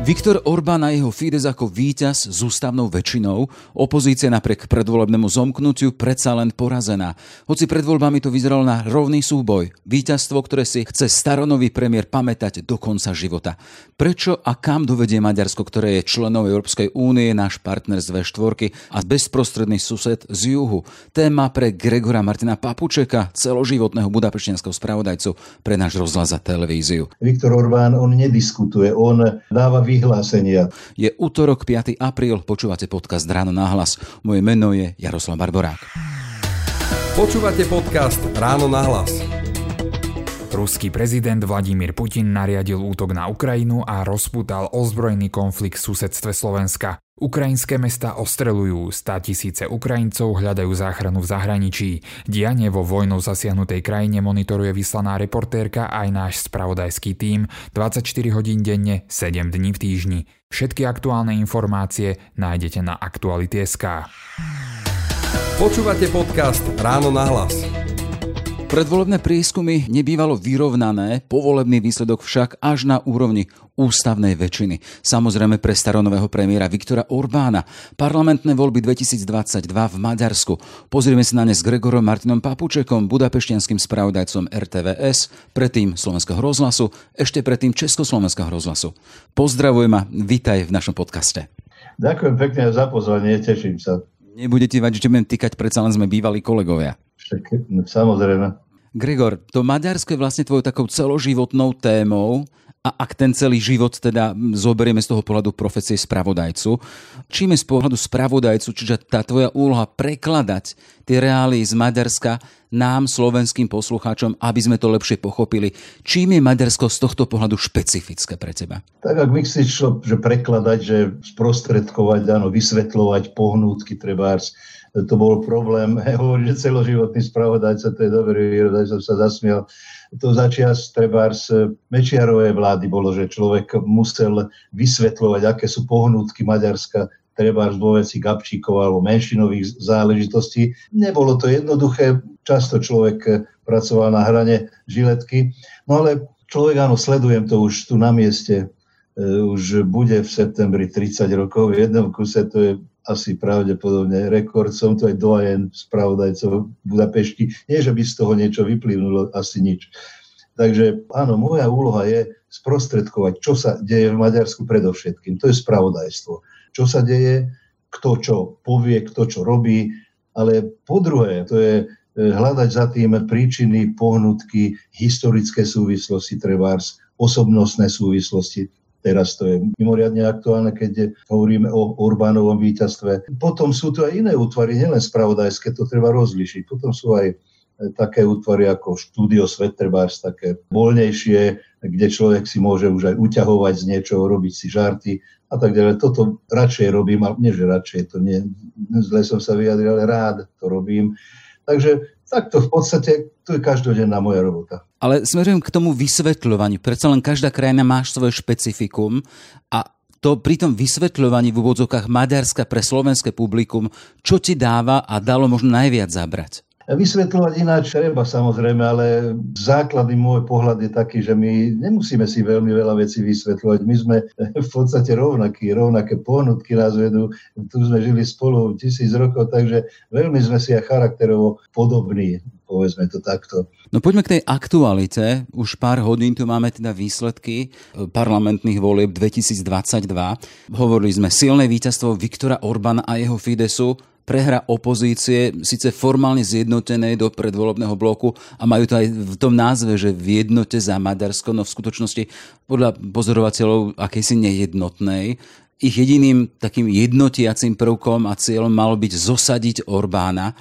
Viktor Orbán a jeho Fides ako víťaz s ústavnou väčšinou, opozícia napriek predvolebnému zomknutiu predsa len porazená. Hoci pred voľbami to vyzeralo na rovný súboj. Víťazstvo, ktoré si chce staronový premiér pamätať do konca života. Prečo a kam dovedie Maďarsko, ktoré je členom Európskej únie, náš partner z V4 a bezprostredný sused z juhu? Téma pre Gregora Martina Papučeka, celoživotného budapešťanského spravodajcu pre náš rozhlas a televíziu. Viktor Orbán, on nediskutuje, on dáva vyhlásenia. Je útorok 5. apríl, počúvate podcast Ráno na hlas. Moje meno je Jaroslav Barborák. Počúvate podcast Ráno na hlas. Ruský prezident Vladimír Putin nariadil útok na Ukrajinu a rozputal ozbrojený konflikt v susedstve Slovenska. Ukrajinské mesta ostrelujú, stá tisíce Ukrajincov hľadajú záchranu v zahraničí. Dianie vo vojnou zasiahnutej krajine monitoruje vyslaná reportérka aj náš spravodajský tím 24 hodín denne, 7 dní v týždni. Všetky aktuálne informácie nájdete na Aktuality.sk. Počúvate podcast Ráno na hlas. Predvolebné prieskumy nebývalo vyrovnané, povolebný výsledok však až na úrovni ústavnej väčšiny. Samozrejme pre staronového premiéra Viktora Orbána. Parlamentné voľby 2022 v Maďarsku. Pozrieme sa na ne s Gregorom Martinom Papučekom, budapeštianským spravodajcom RTVS, predtým Slovenského rozhlasu, ešte predtým Československého rozhlasu. Pozdravujem a vítaj v našom podcaste. Ďakujem pekne za pozvanie, teším sa. Nebudete vať, že budem týkať, predsa len sme bývali kolegovia. Však, no, samozrejme. Gregor, to Maďarsko je vlastne tvojou takou celoživotnou témou a ak ten celý život teda zoberieme z toho pohľadu profesie spravodajcu, čím je z pohľadu spravodajcu, čiže tá tvoja úloha prekladať tie reálie z Maďarska nám, slovenským poslucháčom, aby sme to lepšie pochopili. Čím je Maďarsko z tohto pohľadu špecifické pre teba? Tak ak myslíš, že prekladať, že sprostredkovať, áno, vysvetľovať pohnútky trebárs, to bol problém. Hovorí, že celoživotný spravodajca, to je dobrý výrod, som sa zasmiel. To začias treba z Mečiarovej vlády bolo, že človek musel vysvetľovať, aké sú pohnútky Maďarska, treba vo veci Gabčíkov alebo menšinových záležitostí. Nebolo to jednoduché, často človek pracoval na hrane žiletky, no ale človek, áno, sledujem to už tu na mieste, e, už bude v septembri 30 rokov, v jednom kuse to je asi pravdepodobne rekord. Som tu aj dojen spravodajcov Budapešti. Nie, že by z toho niečo vyplývnulo, asi nič. Takže áno, moja úloha je sprostredkovať, čo sa deje v Maďarsku predovšetkým. To je spravodajstvo. Čo sa deje, kto čo povie, kto čo robí, ale po druhé, to je e, hľadať za tým príčiny, pohnutky, historické súvislosti, trebárs, osobnostné súvislosti. Teraz to je mimoriadne aktuálne, keď hovoríme o Orbánovom víťazstve. Potom sú tu aj iné útvary, nielen spravodajské, to treba rozlišiť. Potom sú aj e, také útvary ako štúdio Svetrebárs, také voľnejšie, kde človek si môže už aj uťahovať z niečoho, robiť si žarty a tak ďalej. Toto radšej robím, ale nie, že radšej, to nie, zle som sa vyjadril, ale rád to robím. Takže takto v podstate to je každodenná moja robota. Ale smerujem k tomu vysvetľovaniu. Predsa len každá krajina má svoje špecifikum a to pri tom vysvetľovaní v úvodzovkách Maďarska pre slovenské publikum, čo ti dáva a dalo možno najviac zabrať? Vysvetľovať ináč treba samozrejme, ale základný môj pohľad je taký, že my nemusíme si veľmi veľa vecí vysvetľovať. My sme v podstate rovnakí, rovnaké pohnutky nás vedú. Tu sme žili spolu tisíc rokov, takže veľmi sme si aj charakterovo podobní povedzme to takto. No poďme k tej aktualite. Už pár hodín tu máme teda výsledky parlamentných volieb 2022. Hovorili sme silné víťazstvo Viktora Orbána a jeho Fidesu prehra opozície, síce formálne zjednotené do predvolebného bloku a majú to aj v tom názve, že v jednote za Maďarsko, no v skutočnosti podľa pozorovateľov akejsi nejednotnej. Ich jediným takým jednotiacím prvkom a cieľom malo byť zosadiť Orbána.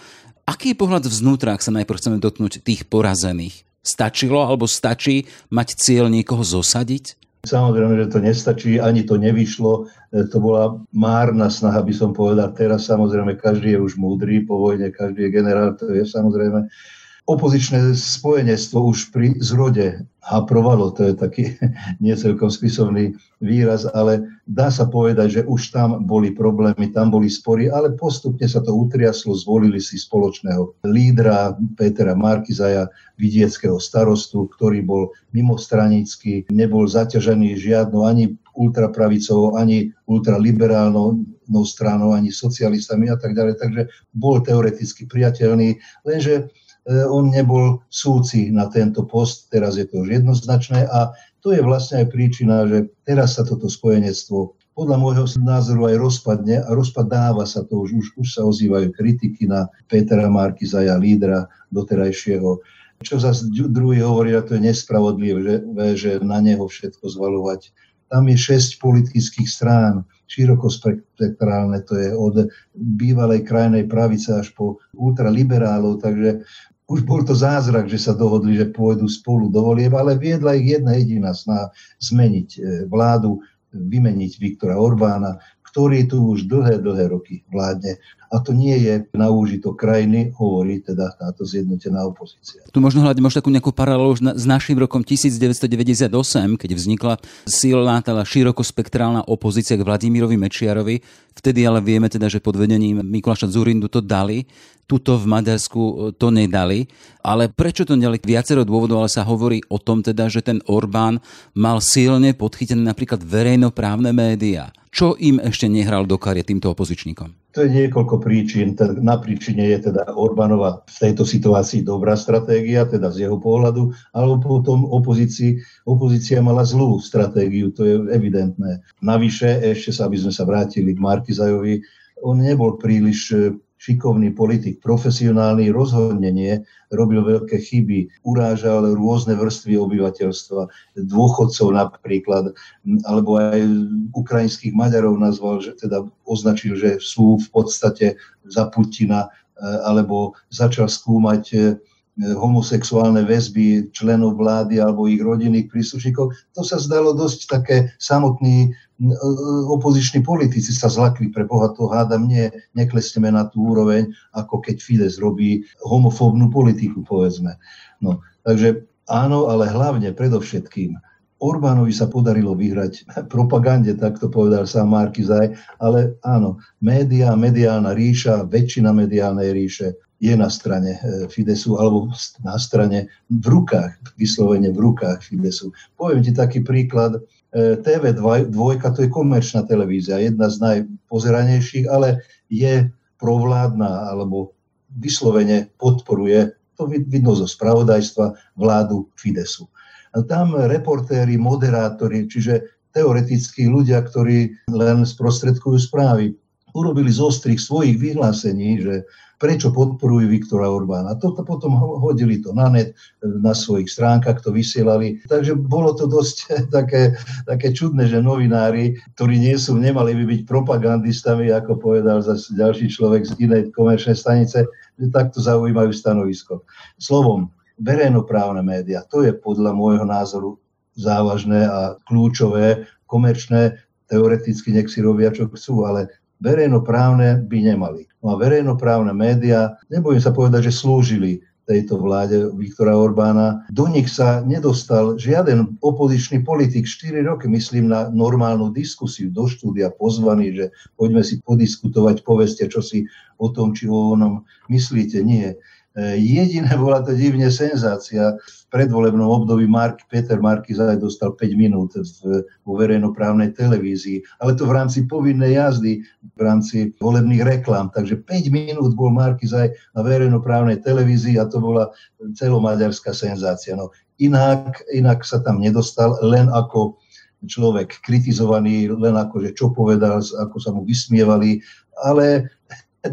Aký je pohľad vznútra, ak sa najprv chceme dotknúť tých porazených? Stačilo alebo stačí mať cieľ niekoho zosadiť? Samozrejme, že to nestačí, ani to nevyšlo. E, to bola márna snaha, by som povedal. Teraz samozrejme každý je už múdry po vojne, každý je generál, to je samozrejme. Opozičné spojenectvo už pri zrode haprovalo, to je taký niecelkom spisovný výraz, ale dá sa povedať, že už tam boli problémy, tam boli spory, ale postupne sa to utriaslo, zvolili si spoločného lídra Petra Markizaja, vidieckého starostu, ktorý bol mimostranický, nebol zaťažený žiadnou ani ultrapravicovou, ani ultraliberálnou stranou, ani socialistami a tak ďalej. Takže bol teoreticky priateľný, lenže on nebol súci na tento post, teraz je to už jednoznačné a to je vlastne aj príčina, že teraz sa toto spojenectvo podľa môjho názoru aj rozpadne a rozpadáva sa to, už, už, už sa ozývajú kritiky na Petra Markizaja, lídra doterajšieho. Čo zase druhý hovorí, že to je nespravodlivé, že, že na neho všetko zvalovať. Tam je šesť politických strán, širokospektrálne, to je od bývalej krajnej pravice až po ultraliberálov, takže už bol to zázrak, že sa dohodli, že pôjdu spolu do volieb, ale viedla ich jedna jediná sná zmeniť e, vládu, vymeniť Viktora Orbána, ktorý tu už dlhé, dlhé roky vládne. A to nie je na úžito krajiny, hovorí teda táto zjednotená opozícia. Tu možno hľadať možno takú nejakú paralelu s našim rokom 1998, keď vznikla silná, teda širokospektrálna opozícia k Vladimirovi Mečiarovi. Vtedy ale vieme teda, že pod vedením Mikuláša Zurindu to dali tuto v Maďarsku e, to nedali. Ale prečo to nedali? Viacero dôvodov, ale sa hovorí o tom teda, že ten Orbán mal silne podchytené napríklad verejnoprávne médiá. Čo im ešte nehral do karie týmto opozičníkom? To je niekoľko príčin. Na príčine je teda Orbánova v tejto situácii dobrá stratégia, teda z jeho pohľadu, alebo potom opozícii, opozícia mala zlú stratégiu, to je evidentné. Navyše, ešte sa, aby sme sa vrátili k Markizajovi, on nebol príliš šikovný politik, profesionálny, rozhodne nie, robil veľké chyby, urážal rôzne vrstvy obyvateľstva, dôchodcov napríklad, alebo aj ukrajinských Maďarov nazval, že teda označil, že sú v podstate za Putina, e, alebo začal skúmať e, homosexuálne väzby členov vlády alebo ich rodinných príslušníkov. To sa zdalo dosť také samotný opoziční politici sa zlakli pre Boha, to hádam nie, neklesneme na tú úroveň, ako keď Fides robí homofóbnu politiku, povedzme. No, takže áno, ale hlavne, predovšetkým, Orbánovi sa podarilo vyhrať propagande, tak to povedal sám Markizaj, ale áno, média, mediálna ríša, väčšina mediálnej ríše je na strane e, Fidesu alebo na strane v rukách, vyslovene v rukách Fidesu. Poviem ti taký príklad. E, TV2 to je komerčná televízia, jedna z najpozeranejších, ale je provládna alebo vyslovene podporuje, to vidno zo spravodajstva, vládu Fidesu. A tam reportéri, moderátori, čiže teoretickí ľudia, ktorí len sprostredkujú správy, urobili z ostrých svojich vyhlásení, že prečo podporujú Viktora Orbána. Toto potom hodili to na net, na svojich stránkach to vysielali. Takže bolo to dosť také, také čudné, že novinári, ktorí nie sú, nemali by byť propagandistami, ako povedal zase ďalší človek z inej komerčnej stanice, že takto zaujímajú stanovisko. Slovom, verejnoprávne médiá, to je podľa môjho názoru závažné a kľúčové, komerčné, teoreticky nech si robia, čo chcú, ale verejnoprávne by nemali. No a verejnoprávne médiá, nebojím sa povedať, že slúžili tejto vláde Viktora Orbána. Do nich sa nedostal žiaden opozičný politik 4 roky, myslím na normálnu diskusiu do štúdia pozvaný, že poďme si podiskutovať, poveste, čo si o tom či o onom myslíte. Nie. Jediné bola to divne senzácia. V predvolebnom období Mark, Peter Markizaj dostal 5 minút v, vo verejnoprávnej televízii, ale to v rámci povinnej jazdy, v rámci volebných reklám. Takže 5 minút bol Markizaj na verejnoprávnej televízii a to bola celomaďarská senzácia. No, inak, inak sa tam nedostal len ako človek kritizovaný, len ako, že čo povedal, ako sa mu vysmievali, ale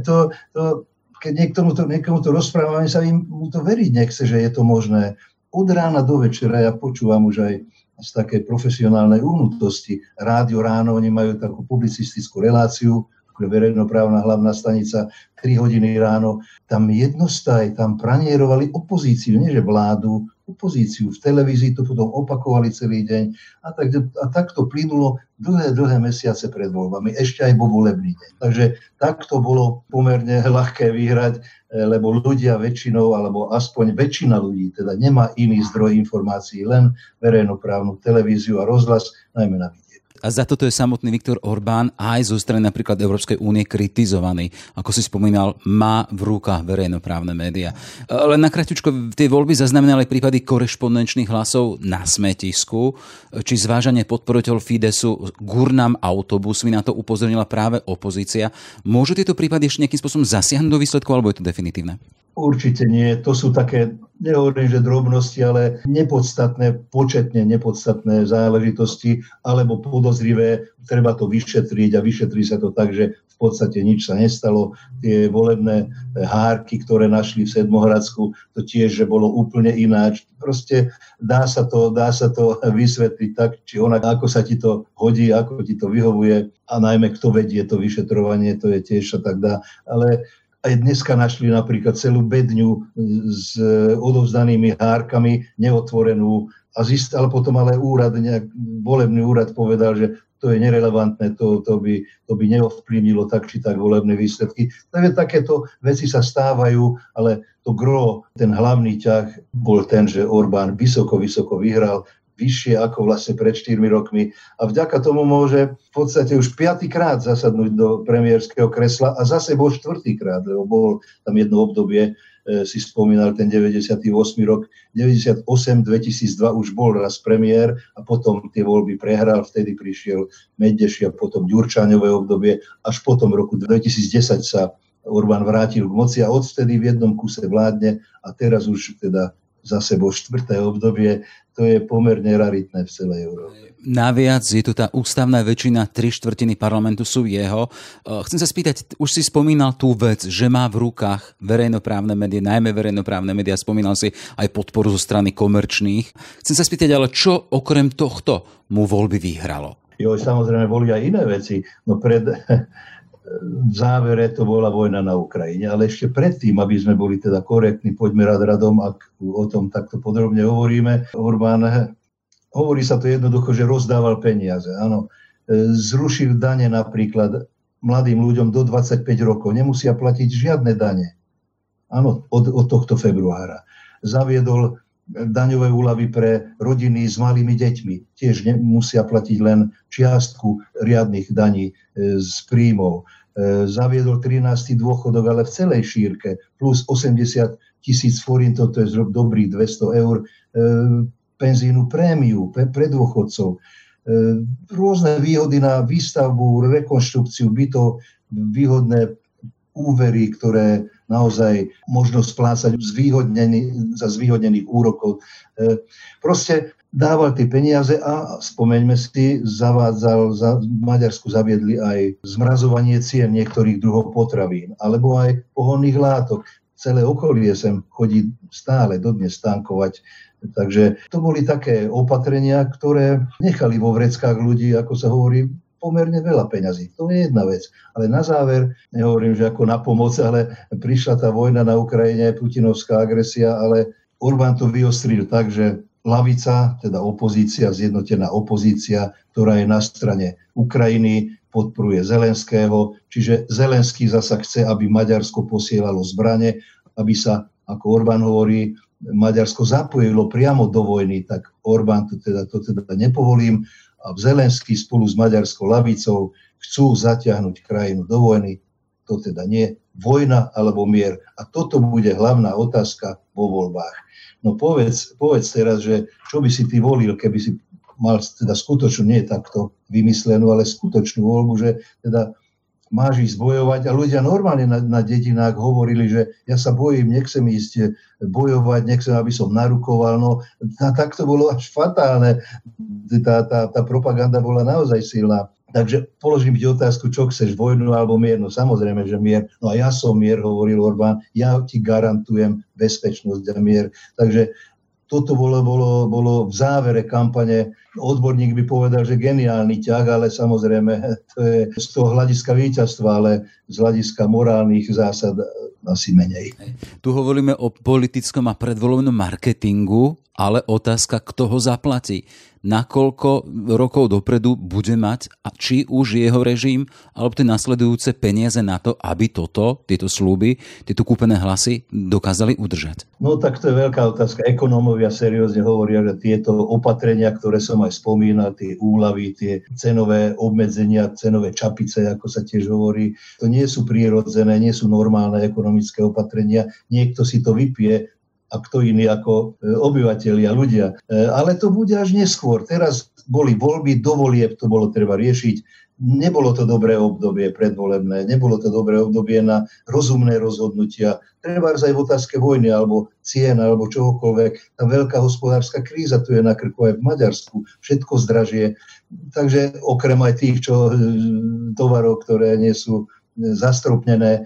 to, to keď niektomu to, niekomu to rozprávam, sa im mu to veriť nechce, že je to možné. Od rána do večera ja počúvam už aj z takej profesionálnej únutosti. Rádio ráno, oni majú takú publicistickú reláciu, verejnoprávna hlavná stanica, 3 hodiny ráno, tam jednostaj, tam pranierovali opozíciu, nie že vládu, opozíciu. V televízii to potom opakovali celý deň a, tak, a takto plynulo dlhé, dlhé mesiace pred voľbami, ešte aj vo volebný deň. Takže takto bolo pomerne ľahké vyhrať, eh, lebo ľudia väčšinou, alebo aspoň väčšina ľudí, teda nemá iný zdroj informácií, len verejnoprávnu televíziu a rozhlas, najmä na a za toto je samotný Viktor Orbán aj zo strany napríklad Európskej únie kritizovaný. Ako si spomínal, má v rukách verejnoprávne médiá. Len na kratučko, tie voľby zaznamenali prípady korešpondenčných hlasov na smetisku, či zvážanie podporovateľ Fidesu gurnám autobusmi, na to upozornila práve opozícia. Môžu tieto prípady ešte nejakým spôsobom zasiahnuť do výsledku, alebo je to definitívne? Určite nie. To sú také, nehovorím, že drobnosti, ale nepodstatné, početne nepodstatné záležitosti, alebo podozrivé, treba to vyšetriť a vyšetrí sa to tak, že v podstate nič sa nestalo. Tie volebné hárky, ktoré našli v Sedmohradsku, to tiež, že bolo úplne ináč. Proste dá sa to, dá sa to vysvetliť tak, či ona, ako sa ti to hodí, ako ti to vyhovuje a najmä kto vedie to vyšetrovanie, to je tiež sa tak dá. Ale aj dneska našli napríklad celú bedňu s odovzdanými hárkami, neotvorenú, a zist, ale potom ale úrad, nejak, volebný úrad povedal, že to je nerelevantné, to, to, by, to by neovplyvnilo tak či tak volebné výsledky. Takže takéto veci sa stávajú, ale to gro, ten hlavný ťah bol ten, že Orbán vysoko, vysoko vyhral vyššie ako vlastne pred 4 rokmi a vďaka tomu môže v podstate už piatýkrát zasadnúť do premiérskeho kresla a zase bol štvrtýkrát, lebo bol tam jedno obdobie, e, si spomínal ten 98. rok, 98, 2002 už bol raz premiér a potom tie voľby prehral, vtedy prišiel Medeši a potom Ďurčáňové obdobie, až potom v roku 2010 sa Orbán vrátil k moci a odvtedy v jednom kuse vládne a teraz už teda za sebou štvrté obdobie, to je pomerne raritné v celej Európe. Naviac je tu tá ústavná väčšina, tri štvrtiny parlamentu sú jeho. E, chcem sa spýtať, už si spomínal tú vec, že má v rukách verejnoprávne médiá, najmä verejnoprávne médiá, spomínal si aj podporu zo strany komerčných. Chcem sa spýtať, ale čo okrem tohto mu voľby vyhralo? Jo, samozrejme, boli aj iné veci. No pred, v závere to bola vojna na Ukrajine, ale ešte predtým, aby sme boli teda korektní, poďme rad radom, ak o tom takto podrobne hovoríme. Orbán, hovorí sa to jednoducho, že rozdával peniaze. Áno, zrušil dane napríklad mladým ľuďom do 25 rokov, nemusia platiť žiadne dane. Áno, od, od tohto februára. Zaviedol daňové úlavy pre rodiny s malými deťmi. Tiež musia platiť len čiastku riadnych daní e, z príjmov. E, zaviedol 13. dôchodok, ale v celej šírke, plus 80 tisíc forint, to je dobrých 200 eur, e, penzínu prémiu pre dôchodcov. Rôzne výhody na výstavbu, rekonštrukciu bytov, výhodné úvery, ktoré naozaj možno splácať zvýhodnený, za zvýhodnených úrokov. E, proste dával tie peniaze a spomeňme si, zavádzal, za, v Maďarsku zaviedli aj zmrazovanie cien niektorých druhov potravín, alebo aj pohonných látok. Celé okolie sem chodí stále dodnes tankovať. Takže to boli také opatrenia, ktoré nechali vo vreckách ľudí, ako sa hovorí, pomerne veľa peňazí. To je jedna vec. Ale na záver, nehovorím, že ako na pomoc, ale prišla tá vojna na Ukrajine, putinovská agresia, ale Orbán to vyostril tak, že lavica, teda opozícia, zjednotená opozícia, ktorá je na strane Ukrajiny, podporuje Zelenského, čiže Zelenský zasa chce, aby Maďarsko posielalo zbrane, aby sa, ako Orbán hovorí, Maďarsko zapojilo priamo do vojny, tak Orbán to teda, to teda nepovolím Zelenský spolu s maďarskou lavicou chcú zatiahnuť krajinu do vojny. To teda nie vojna alebo mier. A toto bude hlavná otázka vo voľbách. No povedz, povedz teraz, že čo by si ty volil, keby si mal teda skutočnú, nie takto vymyslenú, ale skutočnú voľbu, že teda máš ísť bojovať a ľudia normálne na, na dedinách hovorili, že ja sa bojím, nechcem ísť eh, bojovať, nechcem, aby som narukoval. No a tak to bolo až fatálne. Tá, tá, tá propaganda bola naozaj silná. Takže položím ti otázku, čo chceš, vojnu alebo mier? No samozrejme, že mier. No a ja som mier, hovoril Orbán, ja ti garantujem bezpečnosť a mier. Takže toto bolo, bolo, bolo v závere kampane. Odborník by povedal, že geniálny ťah, ale samozrejme to je z toho hľadiska víťazstva, ale z hľadiska morálnych zásad asi menej. Tu hovoríme o politickom a predvolovnom marketingu, ale otázka, kto ho zaplatí nakoľko rokov dopredu bude mať, a či už jeho režim, alebo tie nasledujúce peniaze na to, aby toto, tieto slúby, tieto kúpené hlasy dokázali udržať? No tak to je veľká otázka. Ekonómovia seriózne hovoria, že tieto opatrenia, ktoré som aj spomínal, tie úlavy, tie cenové obmedzenia, cenové čapice, ako sa tiež hovorí, to nie sú prírodzené, nie sú normálne ekonomické opatrenia. Niekto si to vypije, a kto iný ako e, obyvateľia, ľudia. E, ale to bude až neskôr. Teraz boli voľby, do volieb to bolo treba riešiť. Nebolo to dobré obdobie predvolebné, nebolo to dobré obdobie na rozumné rozhodnutia. Treba aj v otázke vojny alebo cien alebo čohokoľvek. Tá veľká hospodárska kríza tu je na krku aj v Maďarsku. Všetko zdražie. Takže okrem aj tých čo, e, tovarov, ktoré nie sú zastropnené.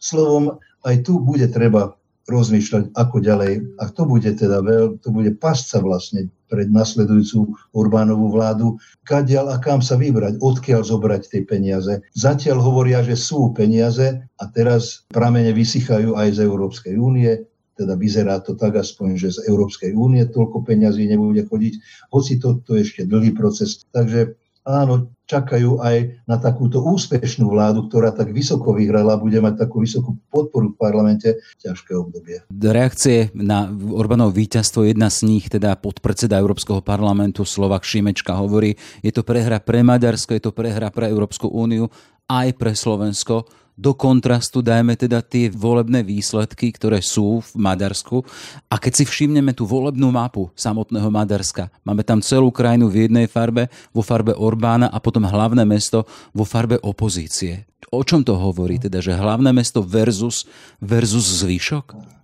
Slovom, aj tu bude treba rozmýšľať, ako ďalej. A to bude teda veľ, to bude pasca vlastne pred nasledujúcu Orbánovú vládu, kadiaľ a kam sa vybrať, odkiaľ zobrať tie peniaze. Zatiaľ hovoria, že sú peniaze a teraz pramene vysychajú aj z Európskej únie, teda vyzerá to tak aspoň, že z Európskej únie toľko peňazí nebude chodiť, hoci to, to ešte dlhý proces. Takže áno, čakajú aj na takúto úspešnú vládu, ktorá tak vysoko vyhrala, bude mať takú vysokú podporu v parlamente, ťažké obdobie. Reakcie na Orbánov víťazstvo, jedna z nich, teda podpredseda Európskeho parlamentu Slovak Šimečka hovorí, je to prehra pre Maďarsko, je to prehra pre Európsku úniu, aj pre Slovensko do kontrastu dajme teda tie volebné výsledky, ktoré sú v Maďarsku. A keď si všimneme tú volebnú mapu samotného Maďarska, máme tam celú krajinu v jednej farbe, vo farbe Orbána a potom hlavné mesto vo farbe opozície. O čom to hovorí teda, že hlavné mesto versus, versus zvyšok?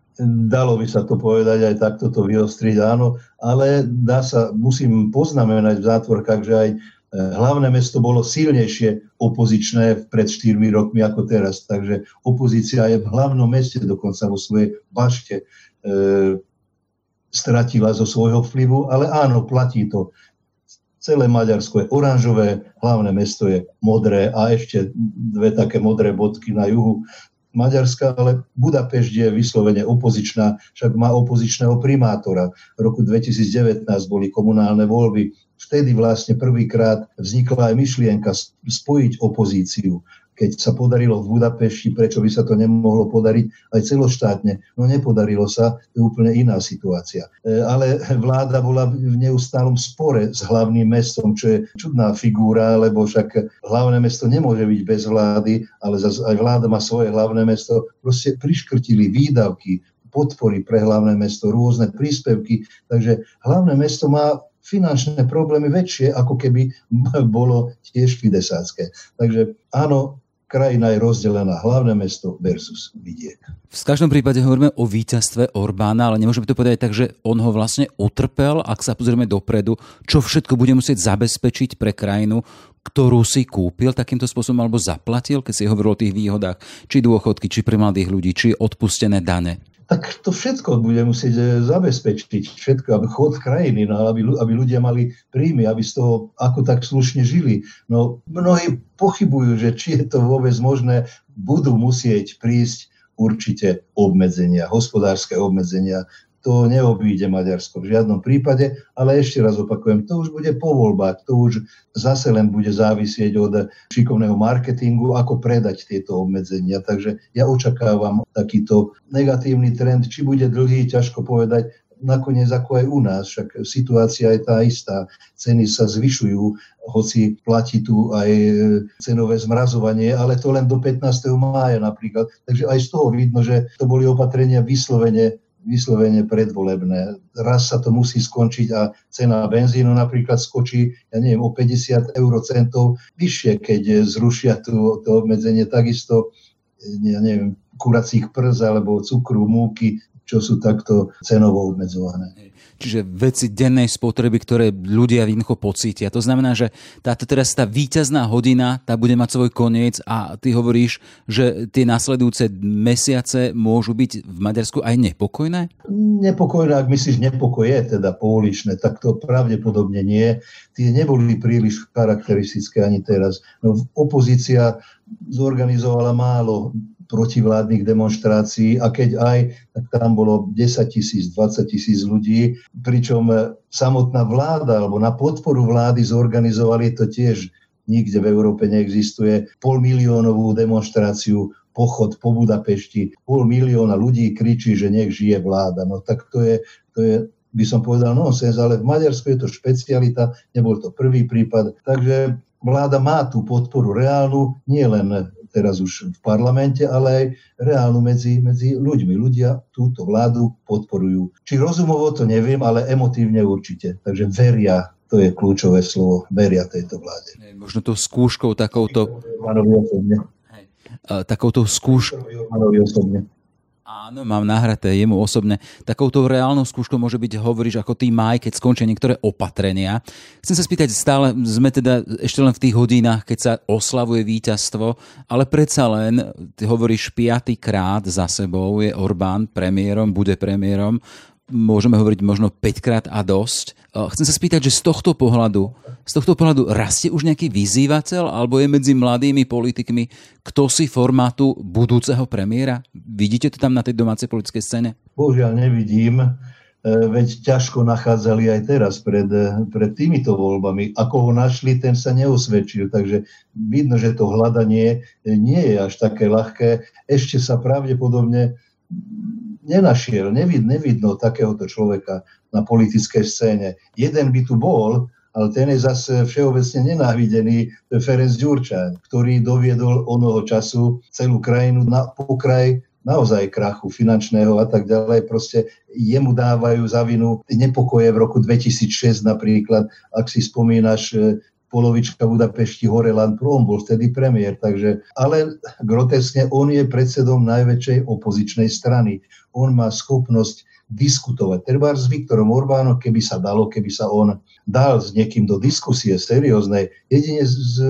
Dalo by sa to povedať aj takto to vyostriť, áno, ale dá sa, musím poznamenať v zátvorkách, že aj hlavné mesto bolo silnejšie opozičné pred 4 rokmi ako teraz. Takže opozícia je v hlavnom meste dokonca vo svojej bašte e, stratila zo svojho vplyvu, ale áno, platí to. Celé Maďarsko je oranžové, hlavné mesto je modré a ešte dve také modré bodky na juhu Maďarska, ale Budapešť je vyslovene opozičná, však má opozičného primátora. V roku 2019 boli komunálne voľby, vtedy vlastne prvýkrát vznikla aj myšlienka spojiť opozíciu. Keď sa podarilo v Budapešti, prečo by sa to nemohlo podariť aj celoštátne? No nepodarilo sa, to je úplne iná situácia. E, ale vláda bola v neustálom spore s hlavným mestom, čo je čudná figúra, lebo však hlavné mesto nemôže byť bez vlády, ale aj vláda má svoje hlavné mesto. Proste priškrtili výdavky, podpory pre hlavné mesto, rôzne príspevky. Takže hlavné mesto má finančné problémy väčšie, ako keby bolo tiež fidesácké. Takže áno, krajina je rozdelená hlavné mesto versus vidiek. V každom prípade hovoríme o víťazstve Orbána, ale nemôžeme to povedať tak, že on ho vlastne utrpel, ak sa pozrieme dopredu, čo všetko bude musieť zabezpečiť pre krajinu, ktorú si kúpil takýmto spôsobom alebo zaplatil, keď si hovoril o tých výhodách, či dôchodky, či pre mladých ľudí, či odpustené dane tak to všetko bude musieť e, zabezpečiť, všetko, aby chod krajiny, no, aby, aby ľudia mali príjmy, aby z toho ako tak slušne žili. No, mnohí pochybujú, že či je to vôbec možné, budú musieť prísť určite obmedzenia, hospodárske obmedzenia, to neobíde Maďarsko v žiadnom prípade, ale ešte raz opakujem, to už bude po voľbách, to už zase len bude závisieť od šikovného marketingu, ako predať tieto obmedzenia. Takže ja očakávam takýto negatívny trend, či bude dlhý, ťažko povedať, nakoniec ako aj u nás, však situácia je tá istá. Ceny sa zvyšujú, hoci platí tu aj cenové zmrazovanie, ale to len do 15. mája napríklad. Takže aj z toho vidno, že to boli opatrenia vyslovene vyslovene predvolebné. Raz sa to musí skončiť a cena benzínu napríklad skočí, ja neviem, o 50 eurocentov vyššie, keď zrušia tu, to obmedzenie. Takisto, ja neviem, kuracích prz alebo cukru, múky, čo sú takto cenovo obmedzované. Čiže veci dennej spotreby, ktoré ľudia jednoducho pocítia. To znamená, že táto teraz tá víťazná hodina, tá bude mať svoj koniec a ty hovoríš, že tie následujúce mesiace môžu byť v Maďarsku aj nepokojné? Nepokojné, ak myslíš nepokoje, teda pouličné, tak to pravdepodobne nie. Tie neboli príliš charakteristické ani teraz. No, opozícia zorganizovala málo protivládnych demonstrácií a keď aj, tak tam bolo 10 tisíc, 20 tisíc ľudí, pričom samotná vláda alebo na podporu vlády zorganizovali to tiež nikde v Európe neexistuje pol miliónovú demonstráciu pochod po Budapešti, pol milióna ľudí kričí, že nech žije vláda. No tak to je, to je by som povedal nonsens, ale v Maďarsku je to špecialita, nebol to prvý prípad. Takže vláda má tú podporu reálnu, nie len teraz už v parlamente, ale aj reálnu medzi, medzi ľuďmi. Ľudia túto vládu podporujú. Či rozumovo to neviem, ale emotívne určite. Takže veria to je kľúčové slovo, veria tejto vláde. Možno to skúškou takouto... Takouto skúškou... Áno, mám nahraté jemu osobne. Takouto reálnou skúškou môže byť, hovoríš, ako tý maj, keď skončia niektoré opatrenia. Chcem sa spýtať, stále sme teda ešte len v tých hodinách, keď sa oslavuje víťazstvo, ale predsa len, ty hovoríš piatýkrát za sebou, je Orbán premiérom, bude premiérom môžeme hovoriť možno 5 krát a dosť. Chcem sa spýtať, že z tohto pohľadu, z tohto pohľadu rastie už nejaký vyzývateľ alebo je medzi mladými politikmi kto si formátu budúceho premiéra? Vidíte to tam na tej domácej politickej scéne? Božiaľ nevidím, e, veď ťažko nachádzali aj teraz pred, e, pred týmito voľbami. Ako ho našli, ten sa neosvedčil, takže vidno, že to hľadanie nie je až také ľahké. Ešte sa pravdepodobne nenašiel, nevid, nevidno takéhoto človeka na politickej scéne. Jeden by tu bol, ale ten je zase všeobecne nenávidený, to je Ferenc Ďurčan, ktorý doviedol onoho času celú krajinu na pokraj naozaj krachu finančného a tak ďalej. Proste jemu dávajú za vinu nepokoje v roku 2006 napríklad, ak si spomínaš, polovička Budapešti Horeland, on bol vtedy premiér, takže, ale grotesne on je predsedom najväčšej opozičnej strany. On má schopnosť diskutovať. Treba s Viktorom Orbánom, keby sa dalo, keby sa on dal s niekým do diskusie serióznej, jedine s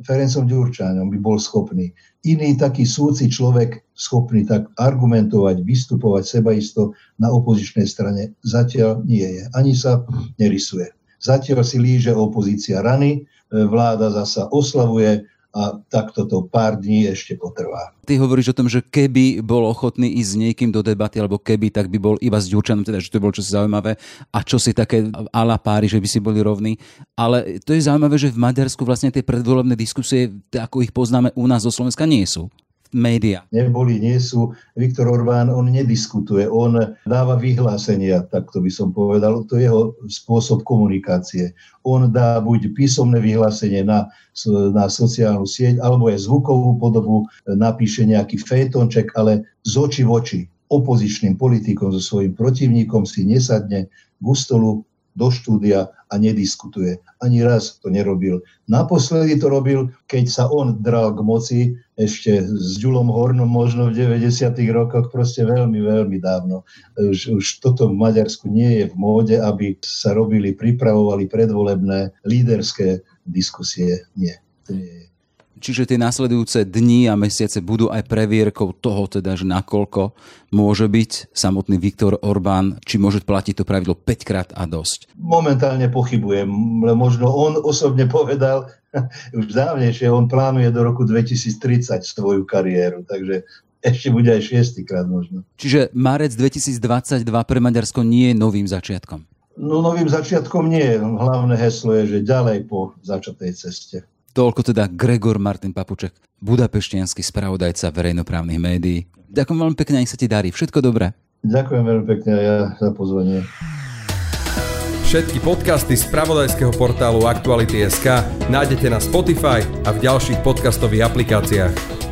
Ferencom Ďurčáňom by bol schopný. Iný taký súci človek schopný tak argumentovať, vystupovať sebaisto na opozičnej strane zatiaľ nie je. Ani sa nerysuje. Zatiaľ si líže opozícia rany, e, vláda zasa oslavuje a takto to pár dní ešte potrvá. Ty hovoríš o tom, že keby bol ochotný ísť s niekým do debaty, alebo keby, tak by bol iba s Ďurčanom, teda, že to bolo čosi zaujímavé a čo si také ala páry, že by si boli rovní. Ale to je zaujímavé, že v Maďarsku vlastne tie predvolebné diskusie, ako ich poznáme u nás zo Slovenska, nie sú média. Neboli, nie sú. Viktor Orbán, on nediskutuje, on dáva vyhlásenia, tak to by som povedal. To je jeho spôsob komunikácie. On dá buď písomné vyhlásenie na, na sociálnu sieť, alebo aj zvukovú podobu, napíše nejaký fejtonček, ale z oči v oči opozičným politikom, so svojím protivníkom si nesadne k stolu, do štúdia a nediskutuje. Ani raz to nerobil. Naposledy to robil, keď sa on dral k moci ešte s Ďulom Hornom možno v 90. rokoch, proste veľmi, veľmi dávno. Už, už toto v Maďarsku nie je v móde, aby sa robili, pripravovali predvolebné líderské diskusie. Nie, to nie je. Čiže tie následujúce dni a mesiace budú aj previerkou toho, teda, že nakoľko môže byť samotný Viktor Orbán, či môže platiť to pravidlo 5 krát a dosť. Momentálne pochybujem, ale možno on osobne povedal, už dávnejšie, on plánuje do roku 2030 svoju kariéru, takže ešte bude aj šiestýkrát možno. Čiže marec 2022 pre Maďarsko nie je novým začiatkom? No novým začiatkom nie. Hlavné heslo je, že ďalej po začatej ceste. Toľko teda Gregor Martin Papuček, budapeštianský spravodajca verejnoprávnych médií. Ďakujem veľmi pekne, nech sa ti darí. Všetko dobré. Ďakujem veľmi pekne ja za pozvanie. Všetky podcasty z pravodajského portálu Aktuality.sk nájdete na Spotify a v ďalších podcastových aplikáciách.